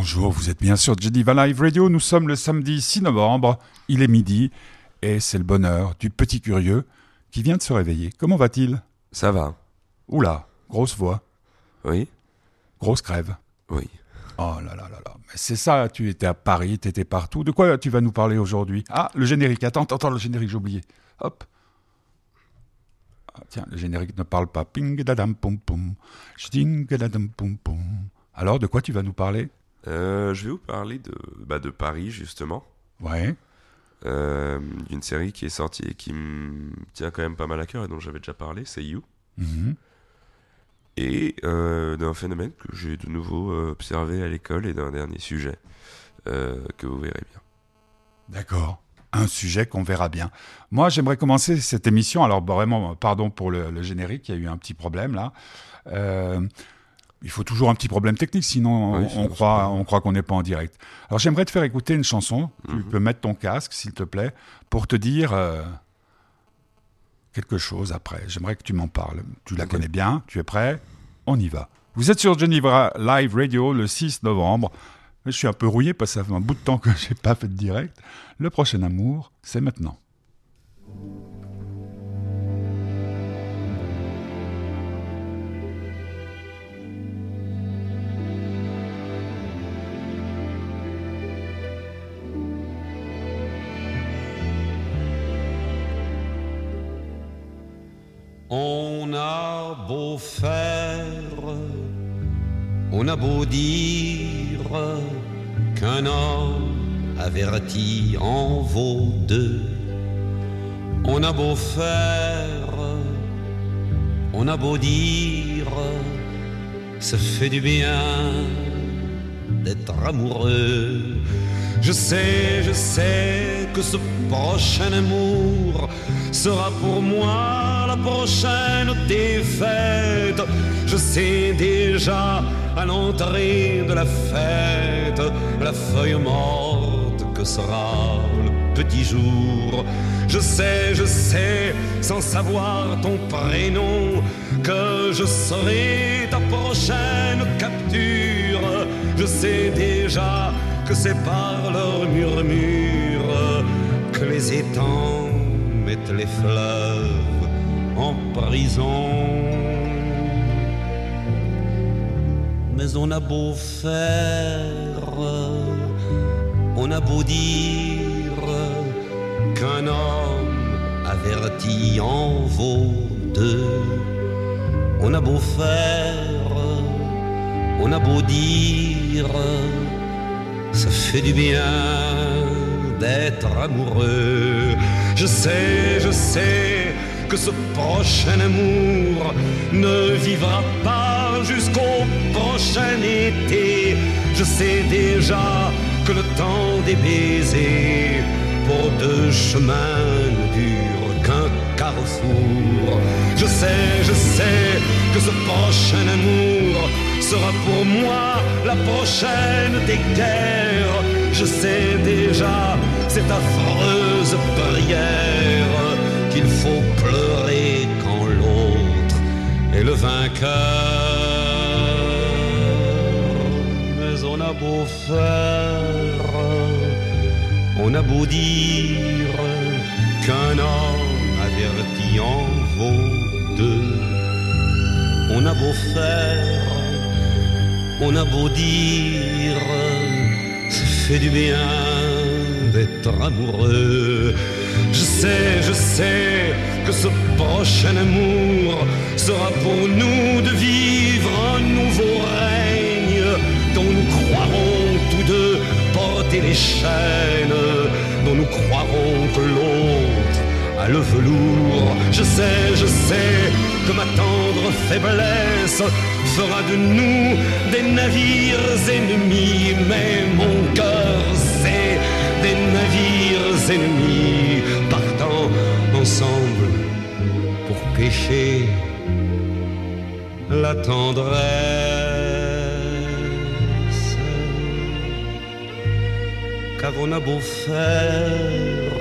Bonjour, vous êtes bien sur Geneva Live Radio. Nous sommes le samedi 6 novembre. Il est midi et c'est le bonheur du petit curieux qui vient de se réveiller. Comment va-t-il? Ça va. Oula, grosse voix. Oui. Grosse crève. Oui. Oh là là là là. Mais c'est ça, tu étais à Paris, tu étais partout. De quoi tu vas nous parler aujourd'hui? Ah, le générique. Attends, attends, le générique, j'ai oublié. Hop. Ah, tiens, le générique ne parle pas. Ping dadam pum pum. Ding dadam pum pum. Alors, de quoi tu vas nous parler? Euh, Je vais vous parler de, bah, de Paris, justement. Ouais. Euh, d'une série qui est sortie et qui me tient quand même pas mal à cœur et dont j'avais déjà parlé, c'est You. Mhm. Et euh, d'un phénomène que j'ai de nouveau observé à l'école et d'un dernier sujet que vous verrez bien. D'accord. Un sujet qu'on verra bien. Moi, j'aimerais commencer cette émission. Alors, vraiment, pardon pour le, le générique, il y a eu un petit problème là. Euh, il faut toujours un petit problème technique, sinon on, croit, pas- on croit qu'on n'est pas en direct. Alors, j'aimerais te faire écouter une chanson. Tu Mhm. peux mettre ton casque, s'il te plaît, pour te dire euh, quelque chose après. J'aimerais que tu m'en parles. Tu la connais bien, tu es prêt? On y va. Vous êtes sur Geneva Live Radio le 6 novembre. Je suis un peu rouillé parce que ça fait un bout de temps que j'ai pas fait de direct. Le prochain amour, c'est maintenant. On a beau dire qu'un homme averti en vaut deux. On a beau faire, on a beau dire, ça fait du bien d'être amoureux. Je sais, je sais que ce prochain amour sera pour moi prochaine défaite. Je sais déjà à l'entrée de la fête la feuille morte que sera le petit jour. Je sais, je sais, sans savoir ton prénom, que je serai ta prochaine capture. Je sais déjà que c'est par leur murmure que les étangs mettent les fleuves en Mais on a beau faire, on a beau dire qu'un homme averti en vaut deux. On a beau faire, on a beau dire, ça fait du bien d'être amoureux. Je sais, je sais que ce prochain amour ne vivra pas jusqu'au prochain été. Je sais déjà que le temps des baisers pour deux chemins ne dure qu'un carrefour. Je sais, je sais que ce prochain amour sera pour moi la prochaine des guerres. Je sais déjà cette affreuse prière le vainqueur. Mais on a beau faire, on a beau dire qu'un homme averti en vaut deux. On a beau faire, on a beau dire, ça fait du bien d'être amoureux. Je sais, je sais que ce prochain amour sera pour nous de vivre un nouveau règne dont nous croirons tous deux porter les chaînes, dont nous croirons que l'autre a le velours. Je sais, je sais que ma tendre faiblesse fera de nous des navires ennemis, mais mon cœur c'est des navires ennemis partant ensemble pêcher la tendresse. Car on a beau faire,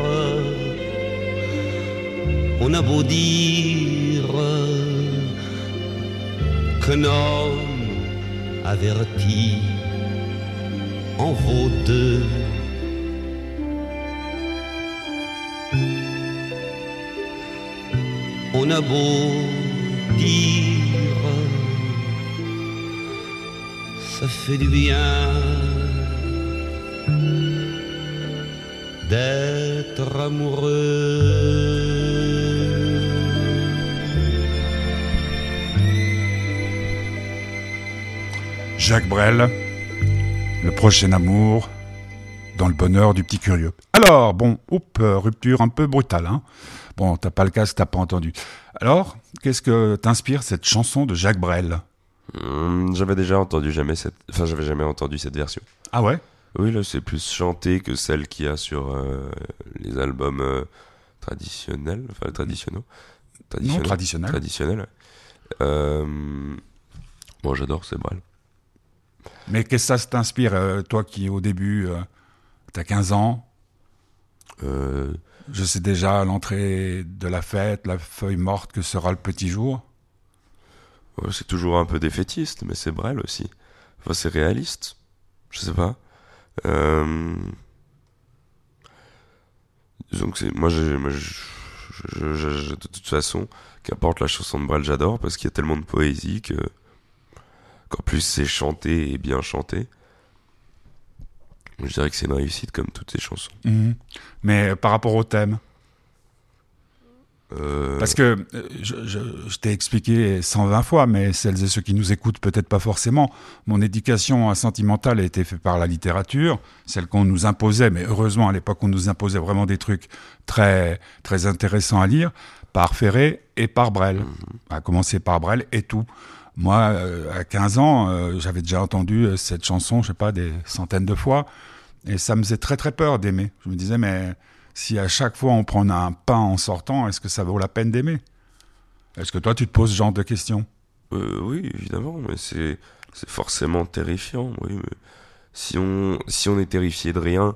on a beau dire qu'un homme averti en vaut deux. Ça fait du bien d'être amoureux. Jacques Brel, le prochain amour dans le bonheur du petit curieux. Alors, bon, oups, euh, rupture un peu brutale, hein. Bon, t'as pas le casque, t'as pas entendu. Alors, qu'est-ce que t'inspire cette chanson de Jacques Brel? Hum, j'avais déjà entendu jamais cette, enfin j'avais jamais entendu cette version. Ah ouais? Oui, là c'est plus chanté que celle qu'il y a sur euh, les albums euh, traditionnels, enfin traditionnels. Non, traditionnel. Traditionnels. ouais. Euh, moi j'adore, c'est Brel. Mais qu'est-ce que ça t'inspire, euh, toi qui au début, t'as 15 ans, Euh, je sais déjà l'entrée de la fête, la feuille morte que sera le petit jour. ouais, c'est toujours un peu défaitiste, mais c'est Brel aussi. Enfin, c'est réaliste. Je sais pas. Euh... C'est. Moi, de toute façon, qu'importe la chanson de Brel, j'adore parce qu'il y a tellement de poésie que. qu'en plus, c'est chanté et bien chanté. Je dirais que c'est une réussite comme toutes ces chansons. Mhm. Mais par rapport au thème, Euh, Parce que euh, je, je- je t'ai expliqué 120 fois, mais celles et ceux qui nous écoutent peut-être pas forcément. Mon éducation sentimentale a été faite par la littérature, celle qu'on nous imposait, mais heureusement à l'époque on nous imposait vraiment des trucs très très intéressants à lire, par Ferré et par Brel. À commencer par Brel et tout. Moi, euh, à 15 ans, euh, j'avais déjà entendu euh, cette chanson, je sais pas, des centaines de fois, et ça me faisait très très peur d'aimer. Je me disais, mais si à chaque fois on prend un pain en sortant, est-ce que ça vaut la peine d'aimer? Est-ce que toi tu te poses ce genre de questions? Euh, oui, évidemment, mais c'est c'est forcément terrifiant. Oui, mais si on si on est terrifié de rien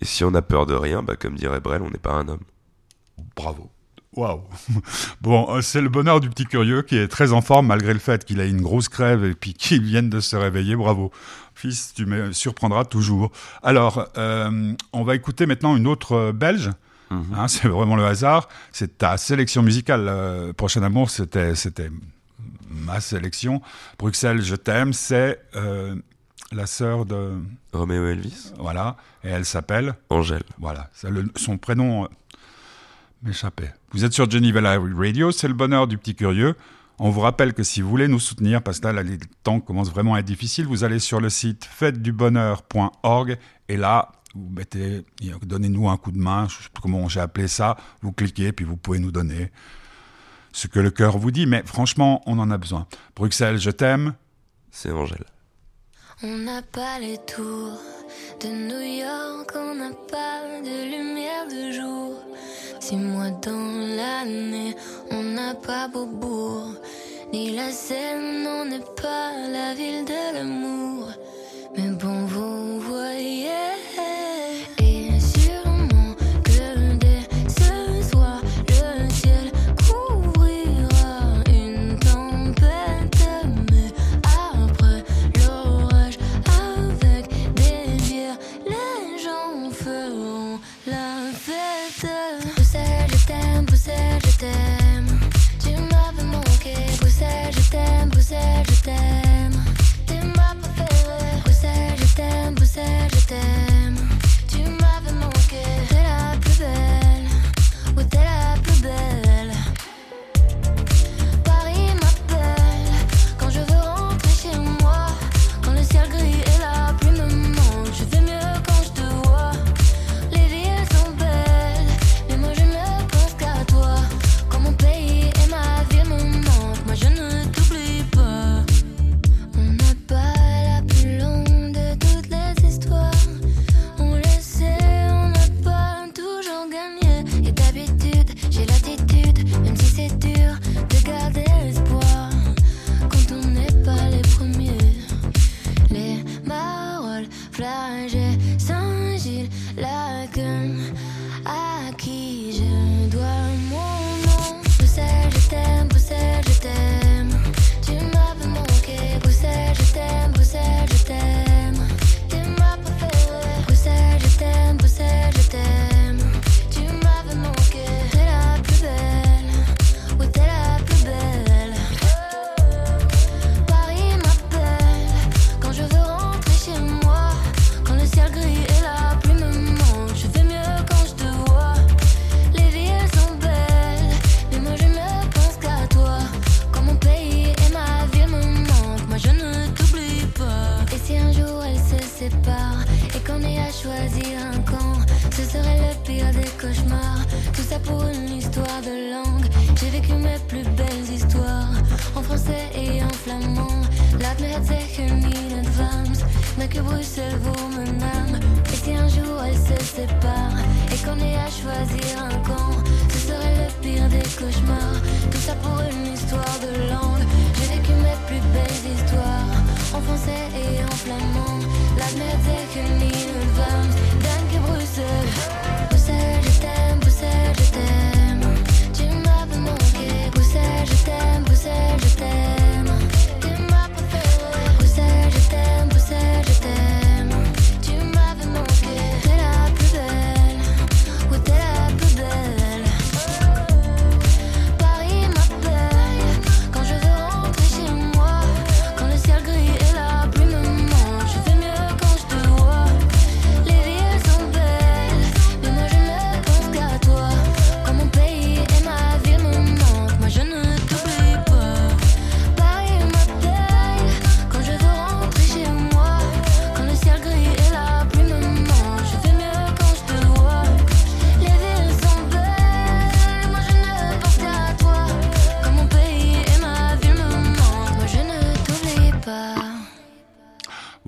et si on a peur de rien, bah comme dirait Brel, on n'est pas un homme. Bravo. Waouh. Bon, euh, c'est le bonheur du petit curieux qui est très en forme malgré le fait qu'il a une grosse crève et puis qu'il vienne de se réveiller. Bravo. Fils, tu me surprendras toujours. Alors, euh, on va écouter maintenant une autre euh, belge. Hein, c'est vraiment le hasard. C'est ta sélection musicale. euh, Prochain amour, c'était c'était ma sélection. Bruxelles, je t'aime. C'est euh, la sœur de Roméo Elvis, voilà et elle s'appelle Angèle. voilà, le- son prénom m'échappait. Vous êtes sur Geneva Live Radio, c'est le bonheur du petit curieux. On vous rappelle que si vous voulez nous soutenir, parce que là, les temps commencent vraiment à être difficiles, vous allez sur le site fêtedubonheur.org et là, vous mettez, donnez-nous un coup de main, je sais plus comment j'ai appelé ça, vous cliquez, puis vous pouvez nous donner ce que le cœur vous dit, mais franchement, on en a besoin. Bruxelles, je t'aime. C'est Angèle. On n'a pas les tours de New York, on n'a pas de lumière de jour. Six mois dans l'année, on n'a pas Beaubourg, ni la Seine, on n'est pas la ville de l'amour. Mais bon, vous voyez,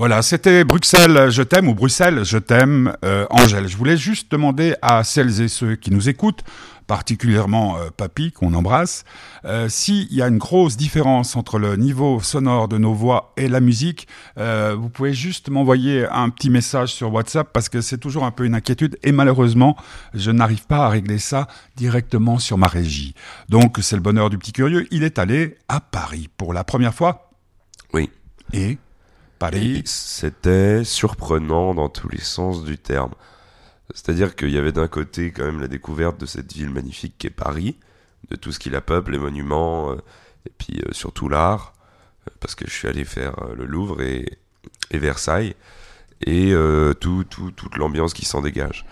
Voilà, c'était Bruxelles, je t'aime ou Bruxelles, je t'aime, euh, Angèle. Je voulais juste demander à celles et ceux qui nous écoutent, particulièrement euh, Papy, qu'on embrasse, euh, s'il y a une grosse différence entre le niveau sonore de nos voix et la musique. euh, vous pouvez juste m'envoyer un petit message sur WhatsApp parce que c'est toujours un peu une inquiétude et malheureusement, je n'arrive pas à régler ça directement sur ma régie. Donc, c'est le bonheur du petit curieux. Il est allé à Paris pour la première fois Oui. et Paris. C'était surprenant dans tous les sens du terme. C'est-à-dire qu'il y avait d'un côté quand même la découverte de cette ville magnifique qu'est Paris, de tout ce qui la peuple, les monuments, euh, et puis euh, surtout l'art, euh, parce que je suis allé faire le Louvre et, Versailles, et tout, tout- toute l'ambiance qui s'en dégage.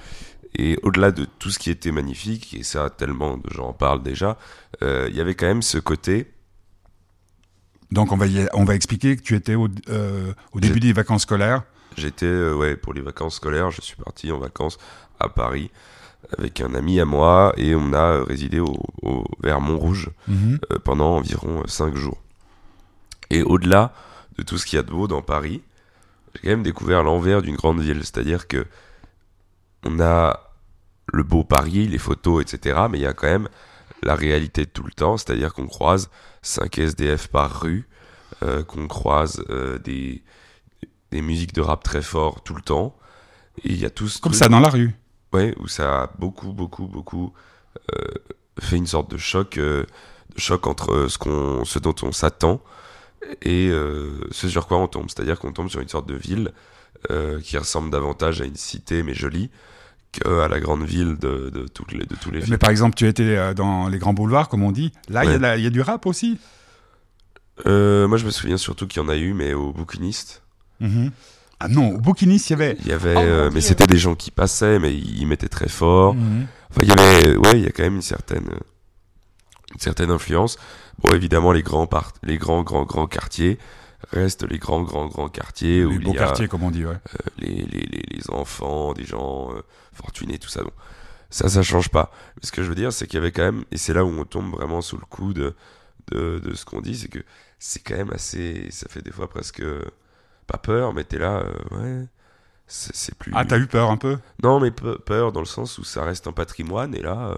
Et au-delà de tout ce qui était magnifique, et ça tellement de gens en parlent déjà, il y avait quand même ce côté Donc on va, y- on va expliquer que tu étais au, euh, au début des vacances scolaires. J'étais, euh, ouais, pour les vacances scolaires, je suis parti en vacances à Paris avec un ami à moi et on a résidé au, au- vers Montrouge euh, pendant environ 5 jours. Et au-delà de tout ce qu'il y a de beau dans Paris, j'ai quand même découvert l'envers d'une grande ville, c'est-à-dire que on a le beau Paris, les photos, etc., mais il y a quand même la réalité de tout le temps, c'est-à-dire qu'on croise 5 SDF par rue, euh, qu'on croise euh, des, des musiques de rap très fort tout le temps, et il y a tout ce Comme truc- ça dans la rue. Ouais, où ça a beaucoup, beaucoup, beaucoup euh, fait une sorte de choc, euh, de choc entre euh, ce, qu'on, ce dont on s'attend et euh, ce sur quoi on tombe. C'est-à-dire qu'on tombe sur une sorte de ville euh, qui ressemble davantage à une cité, mais jolie, qu'à la grande ville de, de, toutes les, de tous les Mais villes. par exemple, tu étais euh, dans les grands boulevards, comme on dit. Là, il y a Ouais. y, du rap aussi. Euh, moi, je me souviens surtout qu'il y en a eu, mais au bouquiniste. Ah non, au Bouquinis, il y avait. Il y avait, Oh, euh, mais c'était des gens qui passaient, mais ils mettaient très fort. Mhm. Enfin, il y avait, ouais, il y a quand même une certaine, euh, une certaine influence. Bon, évidemment, les grands part- les grands, grands, grands quartiers restent les grands, grands, grands quartiers où Les il beaux y a quartiers, comme on dit, ouais. euh, les, les, les, les enfants, des gens euh, fortunés, tout ça. Bon, ça, ça change pas. Mais ce que je veux dire, c'est qu'il y avait quand même, et c'est là où on tombe vraiment sous le coup de, de, de ce qu'on dit, c'est que c'est quand même assez, ça fait des fois presque pas peur, mais t'es là, euh, ouais, c'est c'est plus. Ah, t'as eu peur un peu? Non, mais pe- peur dans le sens où ça reste un patrimoine et là,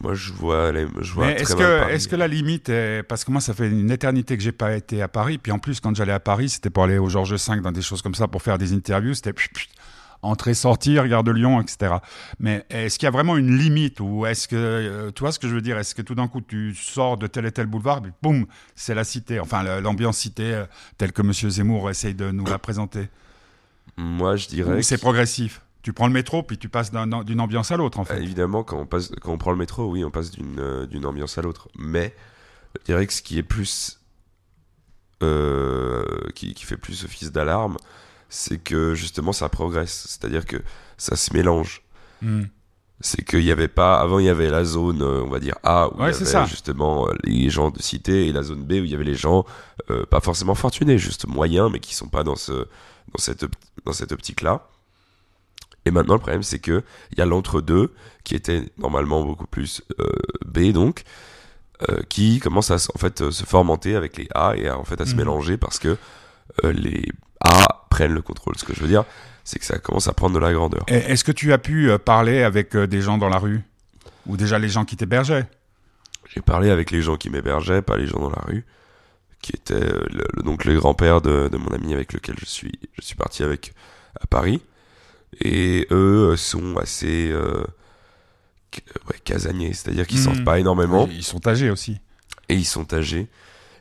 moi je vois, les- je vois est-ce que, est-ce que la limite est... Parce que moi, ça fait une éternité que j'ai pas été à Paris. Puis en plus, quand j'allais à Paris, c'était pour aller au Georges V, dans des choses comme ça, pour faire des interviews. C'était entrer, sortir, gare de Lyon, etc. Mais est-ce qu'il y a vraiment une limite Ou est-ce que, euh, tu vois ce que je veux dire? Est-ce que tout d'un coup, tu sors de tel et tel boulevard, puis boum, c'est la cité. Enfin, l'ambiance cité, euh, telle que Monsieur Zemmour essaye de nous la présenter. Moi je dirais. Ou c'est progressif? Tu prends le métro, puis tu passes d'un- d'une ambiance à l'autre, en Euh, fait. évidemment, quand on, passe, quand on prend le métro, oui, on passe d'une euh, ambiance à l'autre. Mais je dirais que ce qui est plus. euh, qui, qui fait plus office d'alarme, c'est que justement ça progresse. C'est-à-dire que ça se mélange. Hmm. C'est qu'il n'y avait pas. Avant, il y avait la zone, euh, on va dire A, où Ouais, il y avait ça. justement euh, les gens de cité, et la zone B, où il y avait les gens euh, pas forcément fortunés, juste moyens, mais qui sont pas dans, ce, dans, cette, dans cette optique-là. Et maintenant, le problème, c'est que il y a l'entre-deux, qui était normalement beaucoup plus euh, B, donc, euh, qui commence à en fait euh, se formenter avec les A et à, en fait à se Mhm. mélanger parce que euh, les A prennent le contrôle. Ce que je veux dire, c'est que ça commence à prendre de la grandeur. Est-ce que tu as pu parler avec des gens dans la rue? Ou déjà les gens qui t'hébergeaient? J'ai parlé avec les gens qui m'hébergeaient, pas les gens dans la rue, qui étaient le, le- donc le grand-père de, de mon ami avec lequel je suis, je suis parti avec à Paris. Et eux euh, sont assez euh, ouais, casaniers, c'est-à-dire qu'ils Mhm. sortent pas énormément Ils sont âgés aussi. et ils sont âgés.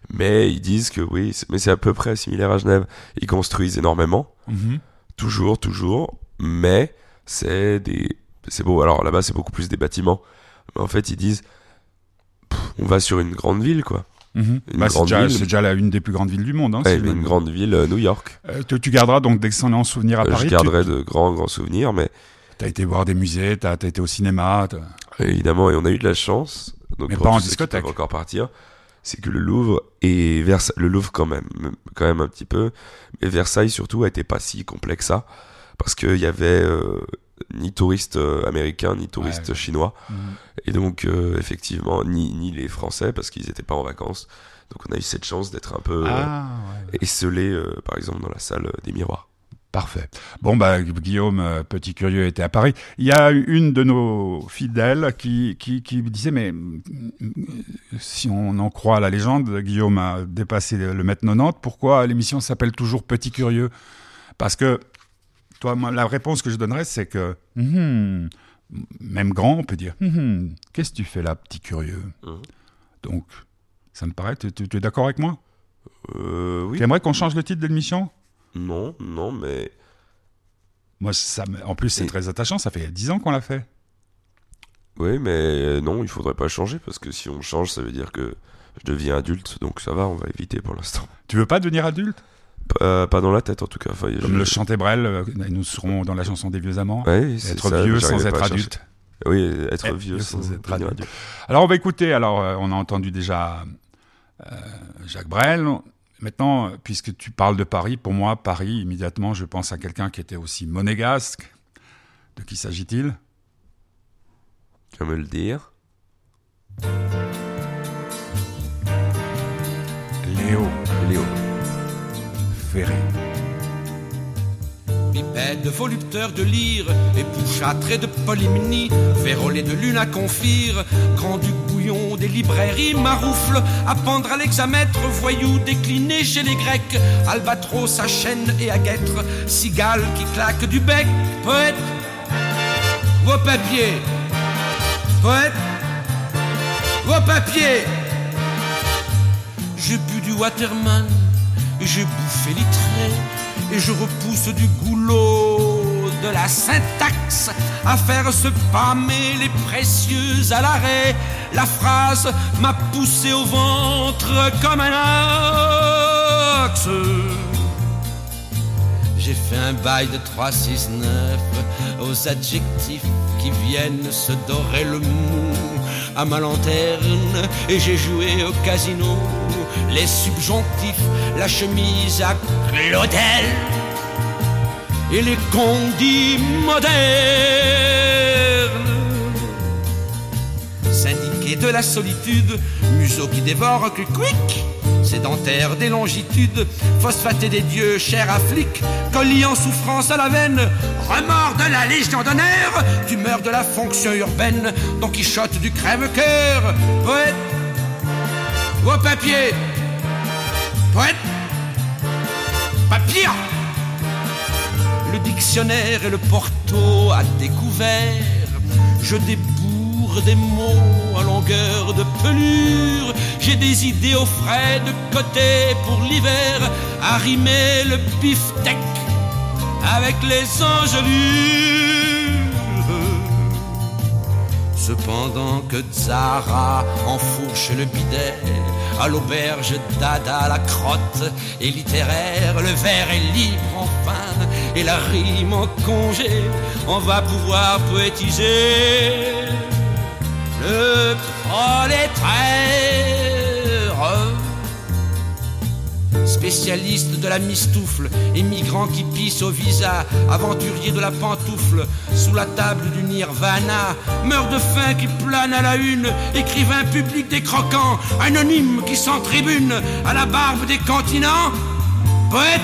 Mais ils disent que oui, mais c'est à peu près similaire à Genève. Ils construisent énormément, Mhm. toujours, toujours, mais c'est des, c'est beau. Alors là-bas, c'est beaucoup plus des bâtiments. Mais en fait, ils disent, pff, on va sur une grande ville, quoi. Mhm. Bah, c'est déjà, déjà la, une des plus grandes villes du monde. Hein, Ouais, une grande ville, euh, New York. Euh, tu, tu garderas donc d'excellents souvenirs à Euh, Paris. je garderai de grands, grands souvenirs, mais Tu as été voir des musées, tu as, été au cinéma. t'as- évidemment, et on a eu de la chance. Donc Mais pas en discothèque. encore partir, c'est que le Louvre et Versailles, le Louvre quand même, quand même un petit peu, mais Versailles surtout a été pas si complexe ça, parce qu'il y avait euh, ni touristes euh, américains ni touristes Ouais. chinois, Mhm. et donc euh, effectivement ni, ni les Français parce qu'ils n'étaient pas en vacances. Donc on a eu cette chance d'être un peu euh, Ah, ouais. esselé, euh, par exemple dans la salle des miroirs. Parfait. Bon, bah, Guillaume, petit curieux, était à Paris. Il y a une de nos fidèles qui, qui, qui disait, mais si on en croit la légende, Guillaume a dépassé le le mètre 90, pourquoi l'émission s'appelle toujours Petit Curieux? Parce que, toi, moi, la réponse que je donnerais, c'est que, hum, même grand, on peut dire, hum, qu'est-ce que tu fais là, petit curieux Mhm. Donc, ça me paraît, tu, es d'accord avec moi? Euh, oui. Tu aimerais qu'on change le titre de l'émission? Non, non, mais Moi, ça, en plus, c'est Et- très attachant. Ça fait 10 ans qu'on l'a fait. Oui, mais euh, non, il faudrait pas changer parce que si on change, ça veut dire que je deviens adulte, donc ça va, on va éviter pour l'instant. Tu veux pas devenir adulte? Pas, pas dans la tête en tout cas. Enfin, Comme je- le chantait Brel, euh, nous serons dans la chanson des vieux amants. Ouais, c'est être ça, vieux sans être adulte. Oui, être Être vieux sans, être adulte. adulte. Alors on va écouter. Alors euh, on a entendu déjà euh, Jacques Brel. Maintenant, euh, puisque tu parles de Paris, pour moi, Paris, immédiatement, je pense à quelqu'un qui était aussi monégasque. De qui s'agit-il? Tu vas me le dire Léo Léo. Bipède, volupteur de lyre, épouchâtré de polymnie, vérolé de lune à confire, grand-duc bouillon des librairies, maroufle, à pendre à l'examètre, voyou décliné chez les Grecs, albatros à chaîne et à guêtre, cigale qui claque du bec, poète, vos papiers, poète, vos papiers. J'ai bu du Waterman, j'ai bouffé l'itré, et je repousse du goulot de la syntaxe à faire se pâmer les précieux à l'arrêt. La phrase m'a poussé au ventre comme un axe. J'ai fait un bail de 3, 6, 9 aux adjectifs qui viennent se dorer le mou à ma lanterne et j'ai joué au casino les subjonctifs, la chemise à Claudel et les condits modernes. De la solitude, museau qui dévore que quick, sédentaire des longitudes, phosphaté des dieux, cher à flic, en souffrance à la veine, remords de la légion d'honneur, tumeur de la fonction urbaine, Don Quichotte du crève-cœur, poète, au papier, poète, papier. Le dictionnaire et le porto à découvert, je des mots à longueur de pelure. J'ai des idées au frais de côté pour l'hiver, à rimer le beefsteak avec les engelures. Cependant que Zara enfourche le bidet, à l'auberge Dada la crotte est littéraire, le verre est libre enfin, et la rime en congé, on va pouvoir poétiser le prolétaire. Spécialiste de la mistoufle, émigrant qui pisse au visa, aventurier de la pantoufle, sous la table du nirvana, meurt de faim qui plane à la une, écrivain public des croquants, anonyme qui s'entribune à la barbe des continents, poète,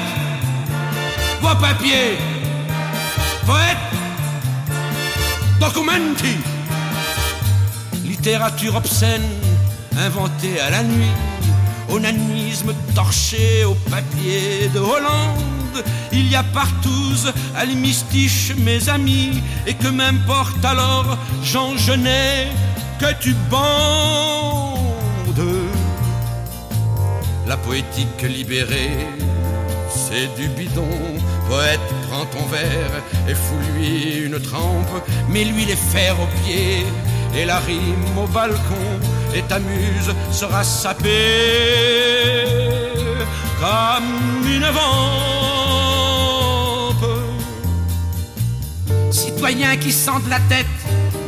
voix papier, poète, documenti, littérature obscène, inventée à la nuit, onanisme torché au papier de Hollande. Il y a partout à mes amis, et que m'importe alors, Jean Genet, que tu bandes. La poétique libérée, c'est du bidon. Poète, prends ton verre et fous-lui une trempe, mets-lui les fers aux pieds et la rime au balcon, et ta muse sera sapée comme une vampe. Citoyen qui sent de la tête,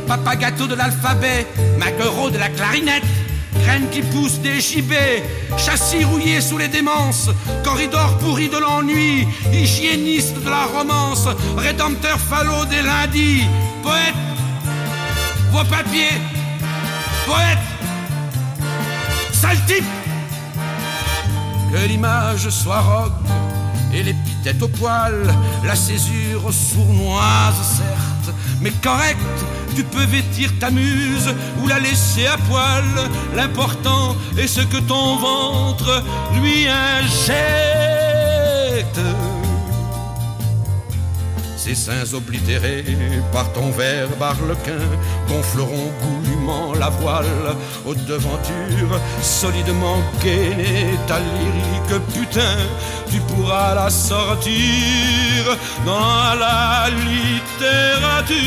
papa gâteau de l'alphabet, maquereau de la clarinette, graines qui poussent des gibets, châssis rouillé sous les démences, corridor pourri de l'ennui, hygiéniste de la romance, rédempteur falot des lundis, poète, vos papiers, poète, sale type, que l'image soit rogue et l'épithète au poil, la césure sournoise certes, mais correcte, tu peux vêtir ta muse ou la laisser à poil, l'important est ce que ton ventre lui injecte. Ces seins oblitérés par ton verbe arlequin gonfleront goulûment la voile. Aux devantures, solidement gainé ta lyrique putain, tu pourras la sortir dans la littérature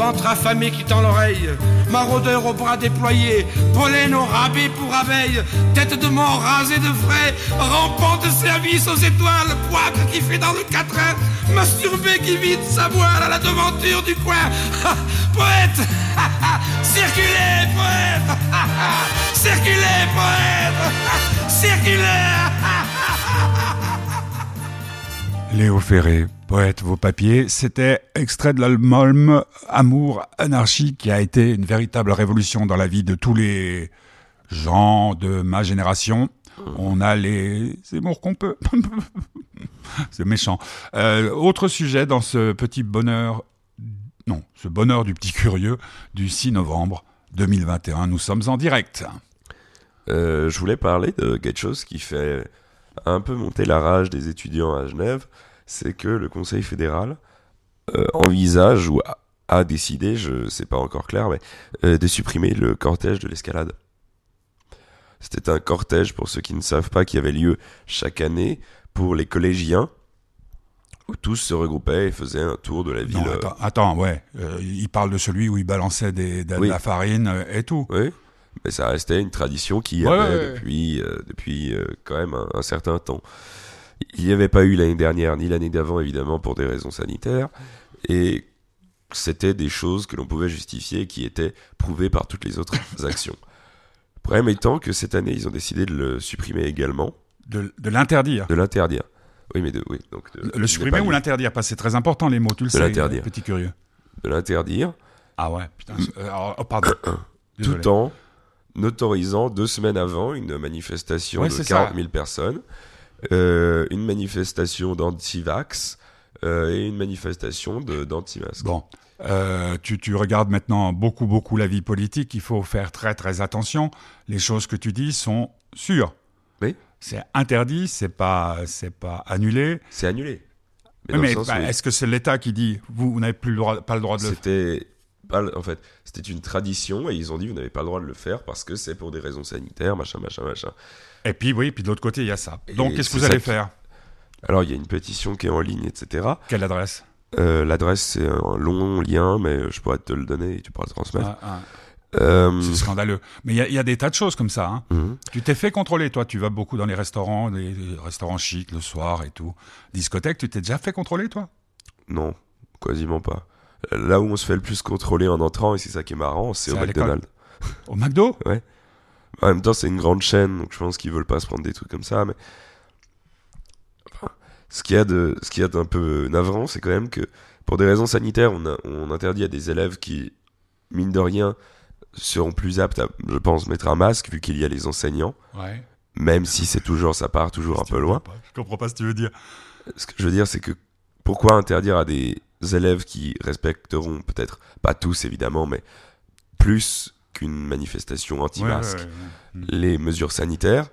ventre affamé qui tend l'oreille, maraudeur aux bras déployés, pollen au rabais pour abeille, tête de mort rasée de frais, rampant de service aux étoiles, poivre qui fait dans le quatrain, masturbé qui vide sa voile à la devanture du coin. poète Circulez, poète Circulez, poète Circulez Léo Ferré, poète vos papiers, c'était extrait de l'album Amour, Anarchie, qui a été une véritable révolution dans la vie de tous les gens de ma génération. On a les amours qu'on peut. C'est méchant. Euh, autre sujet dans ce petit bonheur, non, ce bonheur du petit curieux du 6 novembre 2021. Nous sommes en direct. Euh, je voulais parler de quelque chose qui fait un peu monter la rage des étudiants à Genève, c'est que le Conseil fédéral euh, envisage ou a, a décidé, je sais pas encore clair, mais euh, de supprimer le cortège de l'escalade. C'était un cortège, pour ceux qui ne savent pas, qui avait lieu chaque année pour les collégiens, où tous se regroupaient et faisaient un tour de la ville. Non, euh, attends, attends, ouais. Euh, il parle de celui où il balançait des, de, Oui. la farine et tout. Oui, mais ça restait une tradition qui Ouais, avait ouais, ouais. depuis, euh, depuis euh, quand même un, un certain temps. Il n'y avait pas eu l'année dernière ni l'année d'avant, évidemment, pour des raisons sanitaires. Et c'était des choses que l'on pouvait justifier qui étaient prouvées par toutes les autres actions. Le problème étant que cette année, ils ont décidé de le supprimer également, De, de l'interdire. de l'interdire. Oui, mais de, oui, donc de, Le supprimer ou l'interdire Parce que c'est très important les mots, tu le De sais, l'interdire. petit curieux. de l'interdire, Ah ouais, putain. euh, oh, pardon. Tout en autorisant deux semaines avant une manifestation Ouais, de c'est 40 ça. 000 personnes, euh, une manifestation d'anti-vax euh, et une manifestation d'anti-masque. Bon, euh, tu, tu regardes maintenant beaucoup, beaucoup la vie politique. Il faut faire très, très attention. Les choses que tu dis sont sûres. Oui. C'est interdit, c'est pas, c'est pas annulé. C'est annulé. Mais, bah, est-ce que c'est l'État qui dit vous, vous n'avez plus le droit, pas le droit de le faire en fait c'était une tradition et ils ont dit vous n'avez pas le droit de le faire parce que c'est pour des raisons sanitaires machin machin machin. Et puis oui, puis de l'autre côté il y a ça. Donc qu'est-ce que vous allez qui- faire? Alors il y a une pétition qui est en ligne etc. Quelle adresse? Euh, L'adresse c'est un long lien mais je pourrais te le donner et tu pourras le transmettre. Ah, ah, Euh, C'est scandaleux. Mais il y, a- il y a des tas de choses comme ça. hein. mhm. Tu t'es fait contrôler, toi. Tu vas beaucoup dans les restaurants, les, restaurants chics le soir et tout. Discothèque, tu t'es déjà fait contrôler, toi? Non, quasiment pas. Là où on se fait le plus contrôler en entrant, et c'est ça qui est marrant, c'est au. McDonald's. Au McDo? Ouais. En même temps, c'est une grande chaîne, donc je pense qu'ils veulent pas se prendre des trucs comme ça. Mais enfin, ce qu'il y a de, ce qu'il y a d'un peu navrant, c'est quand même que pour des raisons sanitaires, on, a- on interdit à des élèves qui, mine de rien, seront plus aptes à, je pense, mettre un masque vu qu'il y a les enseignants, Ouais. même si c'est toujours, ça part toujours un peu loin. Je comprends pas ce que tu veux dire. Ce que je veux dire, c'est que pourquoi interdire à des élèves qui respecteront peut-être pas tous évidemment, mais plus qu'une manifestation anti-masque, Ouais, ouais, ouais. les mesures sanitaires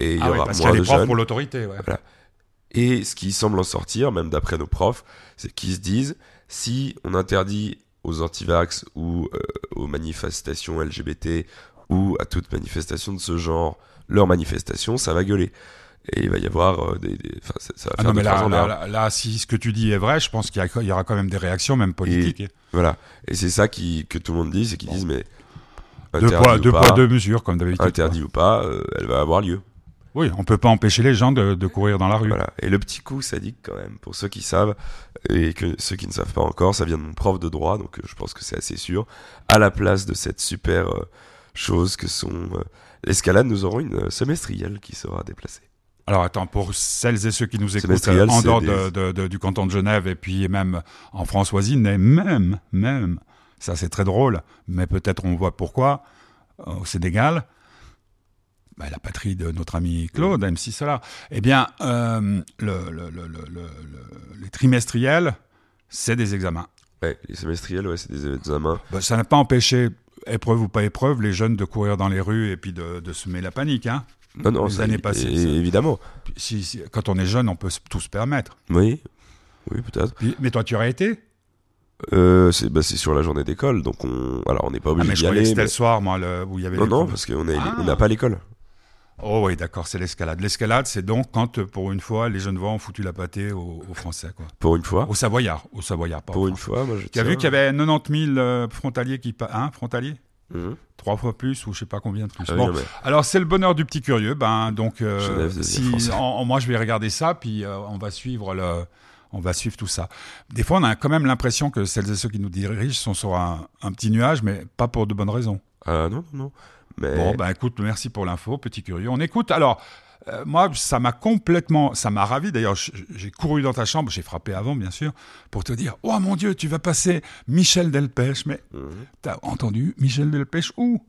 et il y Ah aura parce qu'il y a moins de profs jeunes. pour l'autorité. Et ce qui semble en sortir, même d'après nos profs, c'est qu'ils se disent si on interdit aux antivax ou euh, aux manifestations LGBT ou à toute manifestation de ce genre leur manifestation, ça va gueuler. Et il va y avoir des, des- enfin, ça, ça va Ah faire non, mais là, si ce que tu dis est vrai, je pense qu'il y, aura quand même des réactions, même politiques. Voilà. Et c'est ça qui, que tout le monde dit, c'est qu'ils disent mais deux poids, deux pas, poids, deux mesures, comme d'habitude. interdit ou pas, euh, elle va avoir lieu. Oui, on peut pas empêcher les gens de, de courir dans la rue. Voilà. Et le petit coup sadique quand même, pour ceux qui savent, et que ceux qui ne savent pas encore, ça vient de mon prof de droit, donc euh, je pense que c'est assez sûr. À la place de cette super euh, chose que sont euh, l'escalade, nous aurons une semestrielle qui sera déplacée. Alors attends, pour celles et ceux qui nous écoutent en dehors des- de, de- de- du canton de Genève et puis même en France voisine, et même, même, ça c'est très drôle, mais peut-être on voit pourquoi, euh, au Sénégal, bah, la patrie de notre ami Claude, MC Solar, eh bien, euh, le, le- le- le- le- le- les trimestriels, c'est des examens. Ouais, les semestriels, ouais, c'est des examens. Bah, ça n'a pas empêché, épreuve ou pas épreuve, les jeunes de courir dans les rues et puis de, de semer la panique. Hein. Non, non, Les ça, années passées, évidemment. Si, si- quand on est jeune, on peut tout se permettre. Oui, oui, peut-être. Mais toi, tu aurais été? Euh, c'est bah, c'est sur la journée d'école, donc on, alors on n'est pas Ah, obligé mais je d'y aller. c'était mais- le soir, moi, le- où il y avait Non, non, parce qu'on Ah. n'a pas l'école. Oh oui, d'accord, c'est l'escalade. L'escalade, c'est donc quand, euh, pour une fois, les jeunes ont foutu la pâtée aux, aux Français, quoi. Pour une fois. Aux Savoyards, aux Savoyards, pas aux Pour une fois, moi je Tu as vu qu'il y avait 90 000 euh, frontaliers qui... Hein, frontaliers? Mhm. Trois fois plus, ou je sais pas combien de plus. Ah bon, mais- alors c'est le bonheur du petit curieux. Ben, donc, euh, si, français. en- en- moi, je vais regarder ça, puis euh, on va suivre le... On va suivre tout ça. Des fois, on a quand même l'impression que celles et ceux qui nous dirigent sont sur un, un petit nuage, mais pas pour de bonnes raisons. Ah non, non, non. Mais Bon, bah écoute, merci pour l'info, petit curieux. On écoute. Alors, euh, moi, ça m'a complètement, ça m'a ravi. D'ailleurs, j'ai couru dans ta chambre, j'ai frappé avant, bien sûr, pour te dire, oh mon Dieu, tu vas passer Michel Delpech. Mais Mhm. t'as entendu Michel Delpech où?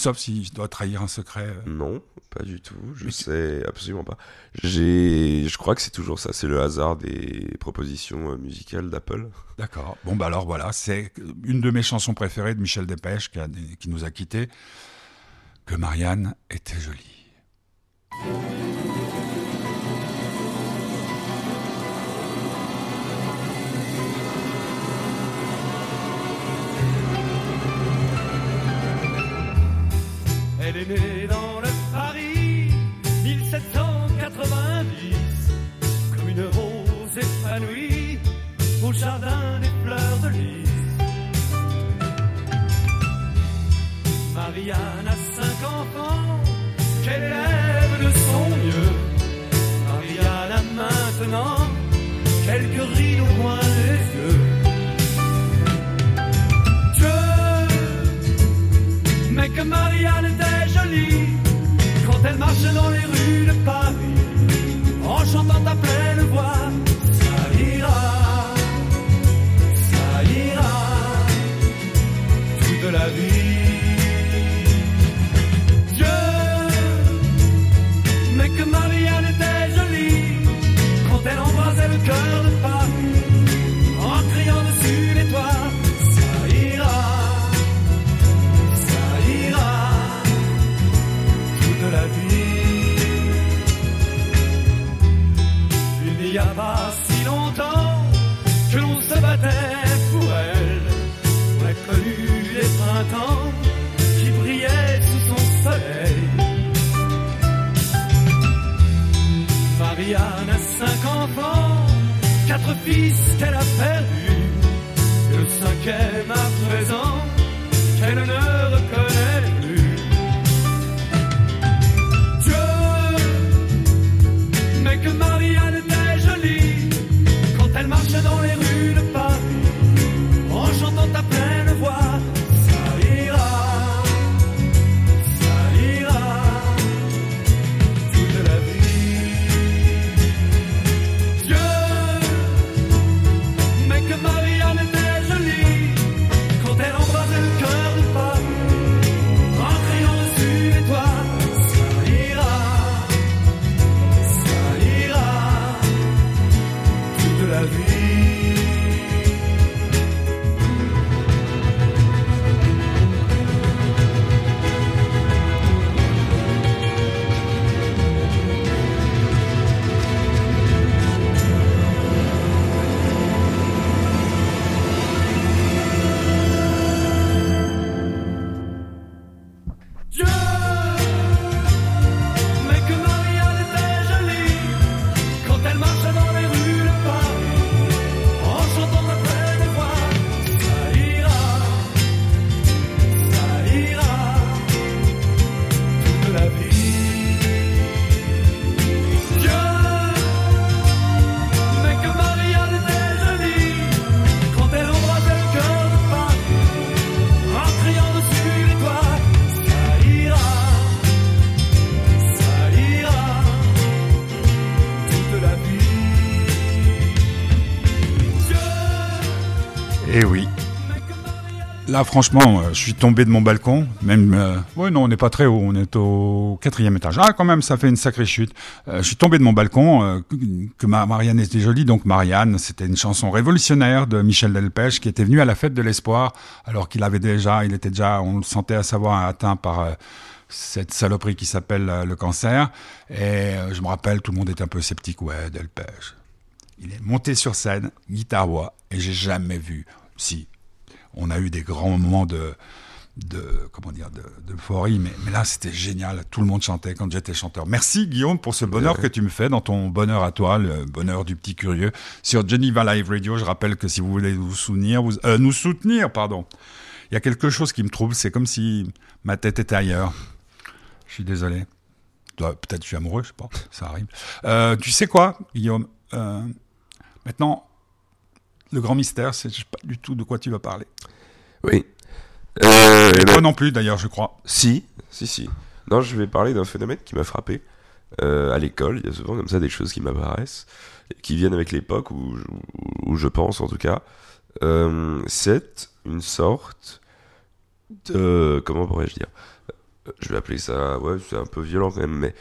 Sauf si je dois trahir un secret. euh. Non, pas du tout. Je Mais tu- sais absolument pas. J'ai, je crois que c'est toujours ça. C'est le hasard des propositions euh, musicales d'Apple. D'accord. Bon, bah alors voilà, c'est une de mes chansons préférées de Michel Delpech qui, a- qui nous a quittés. Que Marianne était jolie. Elle quatre fils qu'elle a perdus, Franchement, euh, je suis tombé de mon balcon. Même, euh, ouais, non, on n'est pas très haut. On est au quatrième étage. Ah, quand même, ça fait une sacrée chute. Euh, je suis tombé de mon balcon. que- que ma Marianne était jolie. Donc Marianne, c'était une chanson révolutionnaire de Michel Delpech qui était venu à la fête de l'espoir, alors qu'il avait déjà, il était déjà, on le sentait à savoir atteint par cette saloperie qui s'appelle le cancer. Et je me rappelle, tout le monde était un peu sceptique. Ouais, Delpech. Il est monté sur scène, guitare voix, et j'ai jamais vu. Si, on a eu des grands moments de, de comment dire, de- d'euphorie, mais, mais là c'était génial. Tout le monde chantait quand j'étais chanteur. Merci Guillaume pour ce bonheur que tu me fais dans ton bonheur à toi, le bonheur du petit curieux sur Geneva Live Radio. Je rappelle que si vous voulez vous vous, euh, nous soutenir, pardon. Il y a quelque chose qui me trouble. C'est comme si ma tête était ailleurs. Je suis désolé. Peut-être je suis amoureux, je sais pas. Ça arrive. Euh, tu sais quoi, Guillaume Euh, Maintenant, le grand mystère, c'est pas du tout de quoi tu vas parler. Oui. Euh, Et eh ben, toi non plus, d'ailleurs, je crois. Si, si, si. Non, je vais parler d'un phénomène qui m'a frappé. Euh, à l'école, il y a souvent comme ça des choses qui m'apparaissent, qui viennent avec l'époque où, je- pense en tout cas. Euh, c'est une sorte de... Comment pourrais-je dire? Je vais appeler ça... Ouais, c'est un peu violent quand même, mais...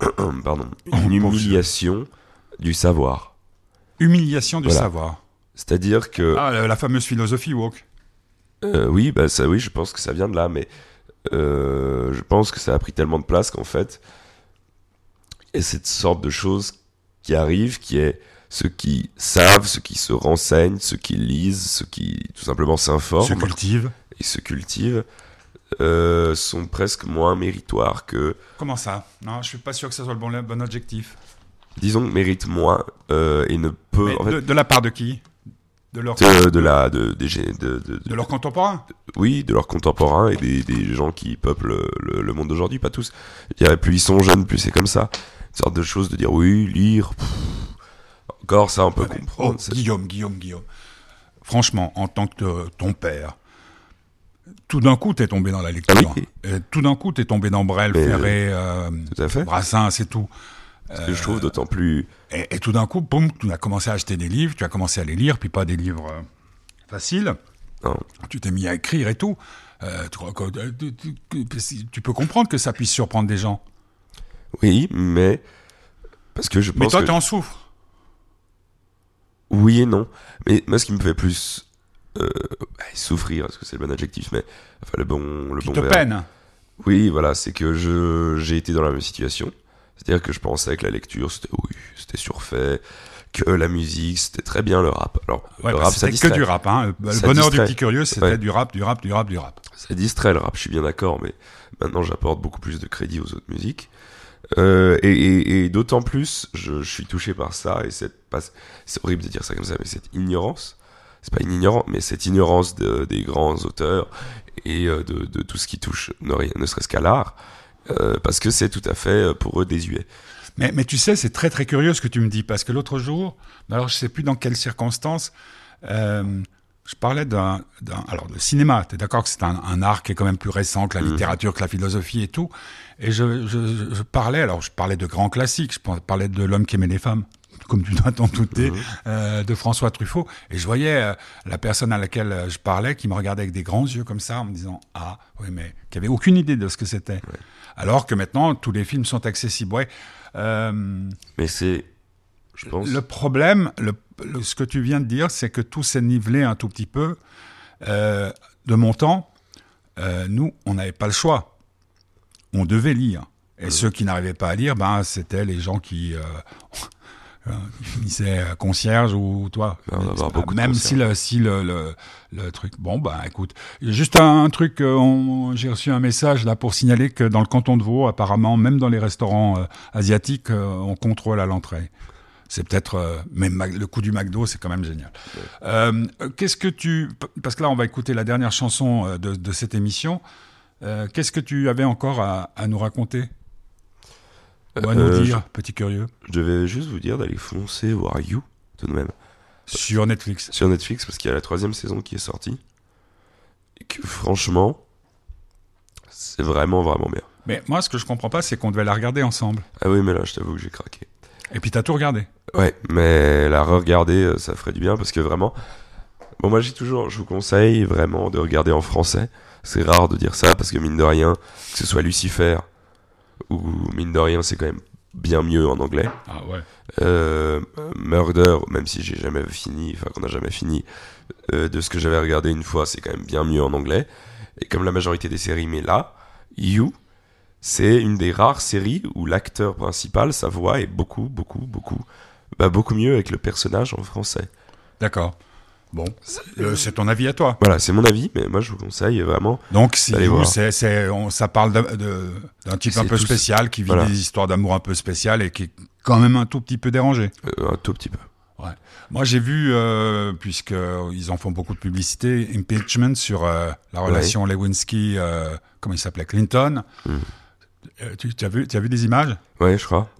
Pardon. Une humiliation du savoir. Humiliation du Voilà. savoir. C'est-à-dire que... Ah, la, fameuse philosophie woke. Euh, oui, bah ça, oui, je pense que ça vient de là, mais euh, je pense que ça a pris tellement de place qu'en fait, a cette sorte de chose qui arrive, qui est ceux qui savent, ceux qui se renseignent, ceux qui lisent, ceux qui tout simplement Se s'informent cultive. et se cultivent, euh, sont presque moins méritoires que, Comment ça? Non, je suis pas sûr que ça soit le bon, le bon objectif. Disons, méritent moins euh, et ne Mais en fait, de, de la part de qui? De leur, de, de la, leurs contemporains? Oui, de leurs contemporains et des, des gens qui peuplent le, le- le monde d'aujourd'hui, pas tous. Je dirais, plus ils sont jeunes, plus c'est comme ça. Une sorte de chose de dire oui, lire. pff, encore ça, on peut Ouais, mais- comprendre. oh, Guillaume, Guillaume, Guillaume. Franchement, en tant que euh, ton père, tout d'un coup, t'es tombé dans la lecture. Ah oui. Et tout d'un coup, t'es tombé dans Brel, Mais, Ferré, euh, fait. Brassens, c'est tout. Ce que je trouve d'autant plus. Et, et tout d'un coup, boum, tu as commencé à acheter des livres, tu as commencé à les lire, puis pas des livres euh, faciles. Non. Tu t'es mis à écrire et tout. Euh, tu, euh, tu- peux comprendre que ça puisse surprendre des gens. Oui, mais. Parce que je Mais pense toi, que. tu en souffres. Oui et non. Mais moi, ce qui me fait plus. euh, bah, souffrir, est-ce que c'est le bon adjectif, mais. Enfin, le bon. Le Qui bon te verbe. peine. Oui, voilà, c'est que je j'ai été dans la même situation. C'est-à-dire que je pensais que la lecture, c'était oui, c'était surfait, que la musique, c'était très bien le rap. Alors, Ouais, le bah, rap, ça c'était que distrait. du rap. Hein. Le Ça bonheur distrait. du petit curieux, c'était Ouais. du rap, du rap, du rap, du rap. Ça distrait le rap, je suis bien d'accord, mais maintenant j'apporte beaucoup plus de crédit aux autres musiques. Euh, et et, et d'autant plus, je, je suis touché par ça, et cette, c'est horrible de dire ça comme ça, mais cette ignorance, c'est pas une ignorance, mais cette ignorance de- des grands auteurs et euh, de, de tout ce qui touche, ne serait-ce qu'à l'art, euh, parce que c'est tout à fait euh, pour eux désuet. Mais, mais tu sais, c'est très très curieux ce que tu me dis, parce que l'autre jour, alors je sais plus dans quelles circonstances, euh, je parlais d'un, alors le cinéma. Tu es d'accord que c'est un, un art qui est quand même plus récent que la Mhm. littérature, que la philosophie et tout. Et je, je, je parlais, alors je parlais de grands classiques. Je parlais de l'homme qui aimait les femmes, comme tu dois t'en douter, euh, de François Truffaut. Et je voyais euh, la personne à laquelle euh, je parlais qui me regardait avec des grands yeux comme ça, en me disant ah oui, mais qui avait aucune idée de ce que c'était. Alors que maintenant tous les films sont accessibles. Ouais. Euh, Mais c'est, je pense, le problème, le, le- ce que tu viens de dire, c'est que tout s'est nivelé un tout petit peu. De mon temps, nous, on n'avait pas le choix. On devait lire. Et ceux qui n'arrivaient pas à lire, ben, c'était les gens qui, euh, qui finissaient euh, concierge ou toi. Même si, le, si le, le, le truc. Bon, ben, écoute. Juste un, truc, euh, j'ai reçu un message là pour signaler que dans le canton de Vaud, apparemment, même dans les restaurants euh, asiatiques, euh, on contrôle à l'entrée. C'est peut-être, euh, mais Mac- le coup du McDo, c'est quand même génial. Qu'est-ce que tu, parce que là, on va écouter la dernière chanson de, de cette émission. Qu'est-ce que tu avais encore à, à nous raconter? Ou à nous Euh, dire, petit curieux, je vais juste vous dire d'aller foncer voir You, tout de même. sur Netflix sur Netflix parce qu'il y a la troisième saison qui est sortie et que franchement c'est vraiment vraiment bien Mais moi, ce que je comprends pas, c'est qu'on devait la regarder ensemble. ah oui mais là je t'avoue que j'ai craqué Et puis t'as tout regardé. ouais mais la re-regarder euh, ça ferait du bien parce que vraiment Bon, moi, j'ai toujours, je vous conseille vraiment de regarder en français. C'est rare de dire ça parce que mine de rien, que ce soit Lucifer ou mine de rien, c'est quand même bien mieux en anglais. Ah ouais. Euh, Murder, même si j'ai jamais fini, enfin qu'on a jamais fini, euh, de ce que j'avais regardé une fois, c'est quand même bien mieux en anglais. Et comme la majorité des séries, mais là, You, c'est une des rares séries où l'acteur principal, sa voix est beaucoup, beaucoup, beaucoup, bah, beaucoup mieux avec le personnage en français. D'accord. Bon, euh, c'est ton avis à toi. Voilà, c'est mon avis, mais moi je vous conseille vraiment. Donc, si Allez vous, voir. c'est, c'est- on- ça parle d'un type un peu spécial qui vit voilà. des histoires d'amour un peu spéciales et qui est quand même un tout petit peu dérangé. euh, un tout petit peu. Moi, j'ai vu, euh, puisque ils en font beaucoup de publicité, impeachment sur euh, la relation Lewinsky, comment il s'appelait, Clinton. Mm. Euh, tu, as vu, tu as vu des images? Ouais, je crois.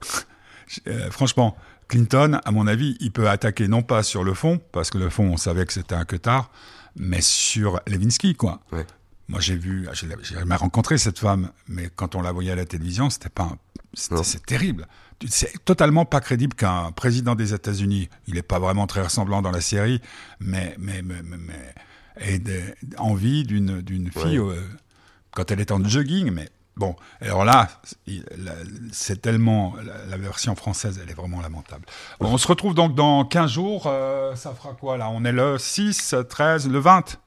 Franchement, Clinton, à mon avis, il peut attaquer non pas sur le fond, parce que le fond, on savait que c'était un que tard, mais sur Lewinsky, quoi. Ouais. Moi, j'ai vu, j'ai jamais rencontré cette femme, mais quand on la voyait à la télévision, c'était pas, un- c'est terrible. C'est totalement pas crédible qu'un président des États-Unis, il est pas vraiment très ressemblant dans la série, mais mais mais mais, ait envie d'une d'une fille Ouais. euh, quand elle est en jogging, mais bon. Alors là, c'est tellement la, version française, elle est vraiment lamentable. Bon, on se retrouve donc dans 15 jours. euh, ça fera quoi là? On est le 6, 13, le 20.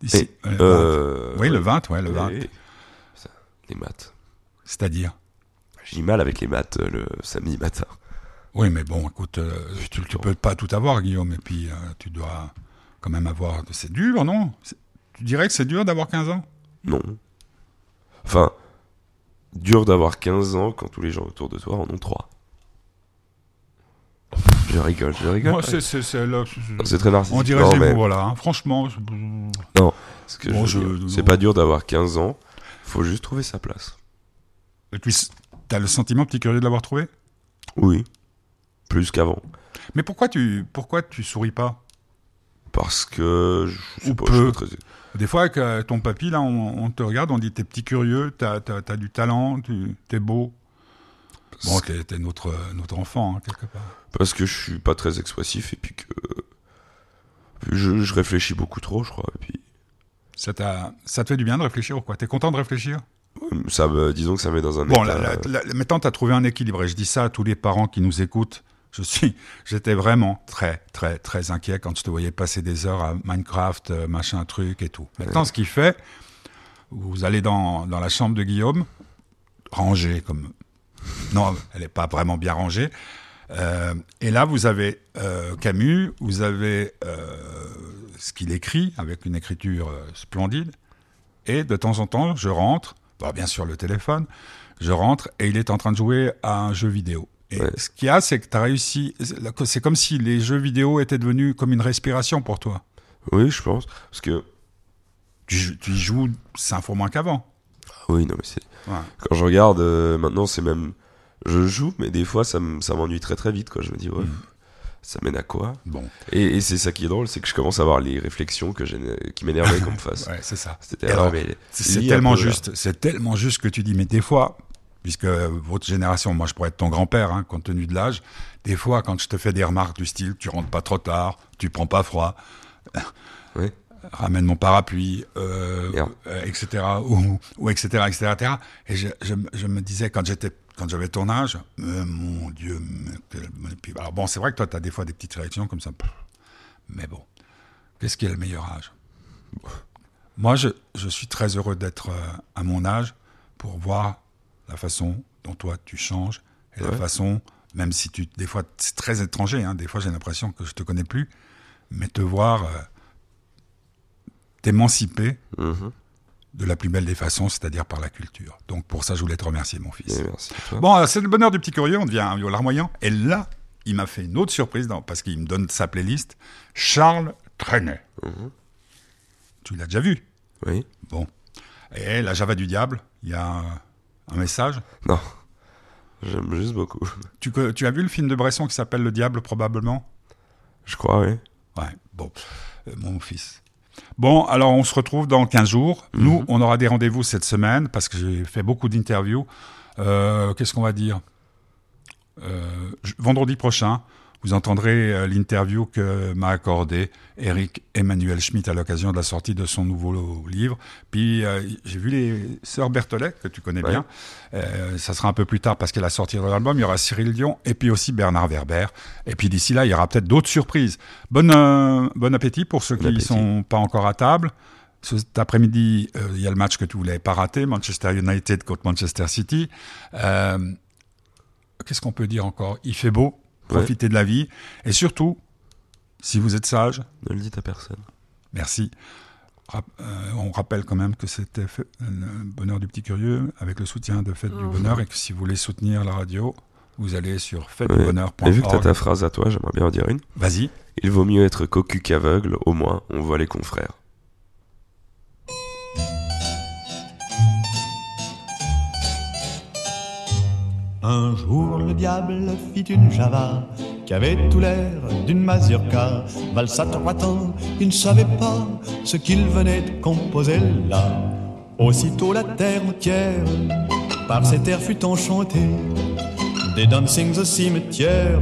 D'ici- Et, euh, le 20. euh, Oui, le 20, ouais, le 20. et- ça, les maths. C'est-à-dire? J'ai du mal avec les maths euh, le samedi matin. Oui, mais bon, écoute, euh, tu, tu peux pas tout avoir, Guillaume, et puis tu dois quand même avoir. C'est dur, non? Tu dirais que c'est dur d'avoir 15 ans? Non. Enfin, dur d'avoir 15 ans quand tous les gens autour de toi en ont 3. Je rigole, je rigole. Moi, c'est, c'est, c'est le- C'est très narcissique. On dirait Non, mais- voilà. hein. Franchement, c'est- ce que Bon, je veux je- dire, c'est pas dur d'avoir 15 ans, faut juste trouver sa place. et puis, t'as le sentiment, petit curieux, de l'avoir trouvé? Oui. Plus qu'avant. Mais pourquoi tu, pourquoi tu souris pas? Parce que je sais Ou pas, peu. je suis pas très- Des fois, avec euh, ton papy, là, on, on te regarde, on dit t'es petit curieux, t'as, t'as, t'as du talent, tu, t'es beau. Bon, t'es, t'es notre, notre enfant, hein, quelque part. Parce que je suis pas très expressif et puis que je, je réfléchis beaucoup trop, je crois. Et puis Ça, ça te fait du bien de réfléchir ou quoi? T'es content de réfléchir? Ça me, disons que ça met dans un Bon, état. là, là, là, maintenant, tu as trouvé un équilibre. Et je dis ça à tous les parents qui nous écoutent. Je suis, j'étais vraiment très, très, très inquiet quand je te voyais passer des heures à Minecraft, euh, machin, truc et tout. Maintenant, ce qu'il fait, vous allez dans, dans la chambre de Guillaume, rangée comme. Non, elle n'est pas vraiment bien rangée. Euh, et là, vous avez euh, Camus, vous avez euh, ce qu'il écrit avec une écriture splendide. Et de temps en temps, je rentre, bon, bien sûr le téléphone, je rentre et il est en train de jouer à un jeu vidéo. Et Ouais. ce qu'il y a, c'est que tu as réussi. C'est comme si les jeux vidéo étaient devenus comme une respiration pour toi. Oui, je pense. Parce que. Tu, tu y joues cinq fois moins qu'avant. Oui, non, mais c'est. Ouais. Quand je regarde, euh, maintenant, c'est même. Je joue, mais des fois, ça m'ennuie très très vite, quoi. Je me dis, ouais, Mm. ça mène à quoi? Bon, Et, et c'est ça qui est drôle, c'est que je commence à avoir les réflexions que qui m'énervaient qu'on me fasse. ouais, c'est ça. Ah, C'est tellement juste, c'est tellement juste que tu dis, mais des fois, puisque votre génération, moi je pourrais être ton grand-père, hein, compte tenu de l'âge, des fois quand je te fais des remarques du style, tu rentres pas trop tard, tu prends pas froid, Oui. ramène mon parapluie, euh, euh, etc., ou, ou etc., etc., etc. Et je, je, je me disais quand j'étais, quand j'avais ton âge, euh, mon Dieu, puis, alors bon, c'est vrai que toi, tu as des fois des petites réactions comme ça, mais bon, qu'est-ce qui est le meilleur âge? Moi, je, je suis très heureux d'être à mon âge pour voir la façon dont toi tu changes et la façon, même si tu, des fois, c'est très étranger, hein, des fois j'ai l'impression que je te connais plus, mais te voir euh, t'émanciper Mhm. de la plus belle des façons, c'est-à-dire par la culture. Donc pour ça, je voulais te remercier, mon fils. Et merci à toi. Bon, euh, c'est le bonheur du petit curieux, on devient un vieux larmoyant. Et là, il m'a fait une autre surprise, dans- parce qu'il me donne sa playlist, Charles Trenet. Mhm. Tu l'as déjà vu? Oui. Bon. Et la Java du diable, il y a un, message. Non. J'aime juste beaucoup. Tu, as vu le film de Bresson qui s'appelle Le Diable, probablement? Je crois, oui. Ouais, bon, Euh, mon fils. Bon, alors on se retrouve dans 15 jours. Nous, on aura des rendez-vous cette semaine parce que j'ai fait beaucoup d'interviews. Euh, Qu'est-ce qu'on va dire? Euh, Vendredi prochain, vous entendrez euh, l'interview que m'a accordé Eric Emmanuel Schmitt à l'occasion de la sortie de son nouveau livre. Puis euh, j'ai vu les sœurs Berthollet, que tu connais Ouais. bien. Euh, ça sera un peu plus tard parce qu'elle a sorti de l'album. Il y aura Cyril Dion et puis aussi Bernard Werber. Et puis d'ici là, il y aura peut-être d'autres surprises. Bon, euh, bon appétit pour ceux Bon qui ne sont pas encore à table. Cet après-midi, il y a le match que tu voulais pas rater, Manchester United contre Manchester City. Qu'est-ce qu'on peut dire encore? Il fait beau, Ouais. profitez de la vie. Et surtout, si vous êtes sage, Ne le dites à personne. merci. Rap- euh, on rappelle quand même que c'était le Bonheur du Petit Curieux avec le soutien de Fête du Bonheur et que si vous voulez soutenir la radio, vous allez sur Ouais. fêtedubonheur.org. Et vu que t'as ta phrase à toi, j'aimerais bien en dire une. Vas-y. Il vaut mieux être cocu qu'aveugle, au moins on voit les confrères. Un jour le diable fit une java qui avait tout l'air d'une mazurka. Valsa trois temps, il ne savait pas ce qu'il venait de composer là. Aussitôt la terre entière par cet air fut enchantée. Des dancings au cimetière,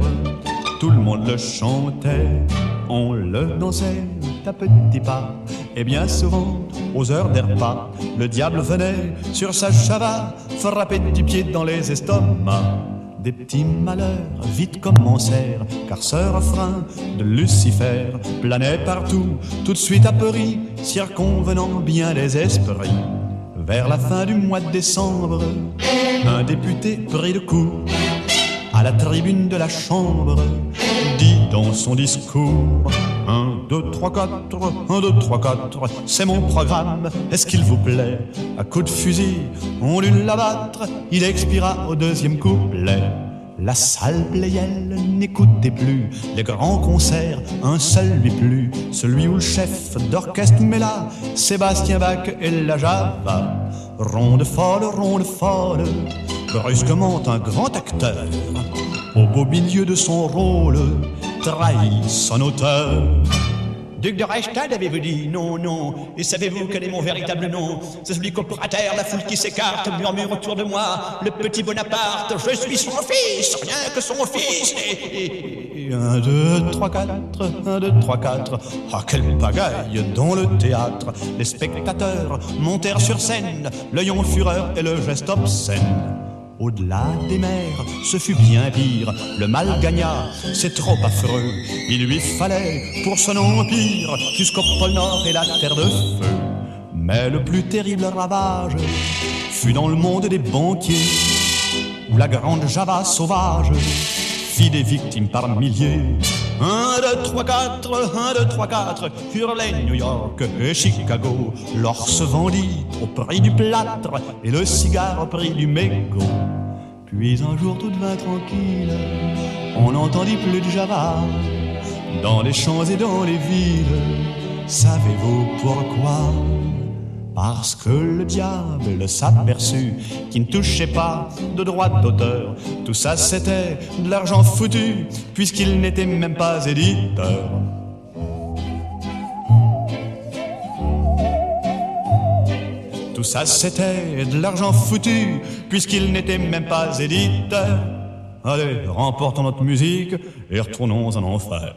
tout le monde le chantait. On le dansait à petits pas, et bien souvent, aux heures des repas, le diable venait sur sa chava frapper du pied dans les estomacs. Des petits malheurs vite commencèrent, car ce refrain de Lucifer planait partout, tout de suite apeuri, circonvenant bien les esprits. Vers la fin du mois de décembre, un député pris de coup la tribune de la chambre, dit dans son discours 1, 2, 3, 4, 1, 2, 3, 4, c'est mon programme, est-ce qu'il vous plaît? À coup de fusil, on l'eut l'abattre, il expira au deuxième couplet. La salle Playel n'écoutait plus les grands concerts, un seul lui plut, celui où le chef d'orchestre là Sébastien Bach et la Java. Ronde folle, ronde folle, brusquement un grand acteur, au beau milieu de son rôle, trahit son auteur. Duc de Reichstad, avez-vous dit Non, non. Et savez-vous quel est mon véritable nom? C'est celui qu'au terre, la foule qui s'écarte, murmure autour de moi, le petit Bonaparte, je suis son fils, rien que son fils. Et Un, deux, trois, quatre, un, deux, trois, quatre. Ah, quelle pagaille dans le théâtre. Les spectateurs montèrent sur scène, l'œil en fureur et le geste obscène. Au-delà des mers, ce fut bien pire. Le mal gagna, c'est trop affreux. Il lui fallait, pour son empire, jusqu'au pôle Nord et la terre de feu. Mais le plus terrible ravage fut dans le monde des banquiers où la grande Java sauvage des victimes par milliers. Un, deux, trois, quatre, un, deux, trois, quatre, hurlaient New York et Chicago. L'or se vendit au prix du plâtre et le cigare au prix du mégot. Puis un jour tout devint tranquille, on n'entendit plus de Java dans les champs et dans les villes. Savez-vous pourquoi? Parce que le diable s'aperçut qu'il ne touchait pas de droit d'auteur. Tout ça c'était de l'argent foutu, puisqu'il n'était même pas éditeur. Tout ça c'était de l'argent foutu, puisqu'il n'était même pas éditeur. Allez, remportons notre musique et retournons en enfer.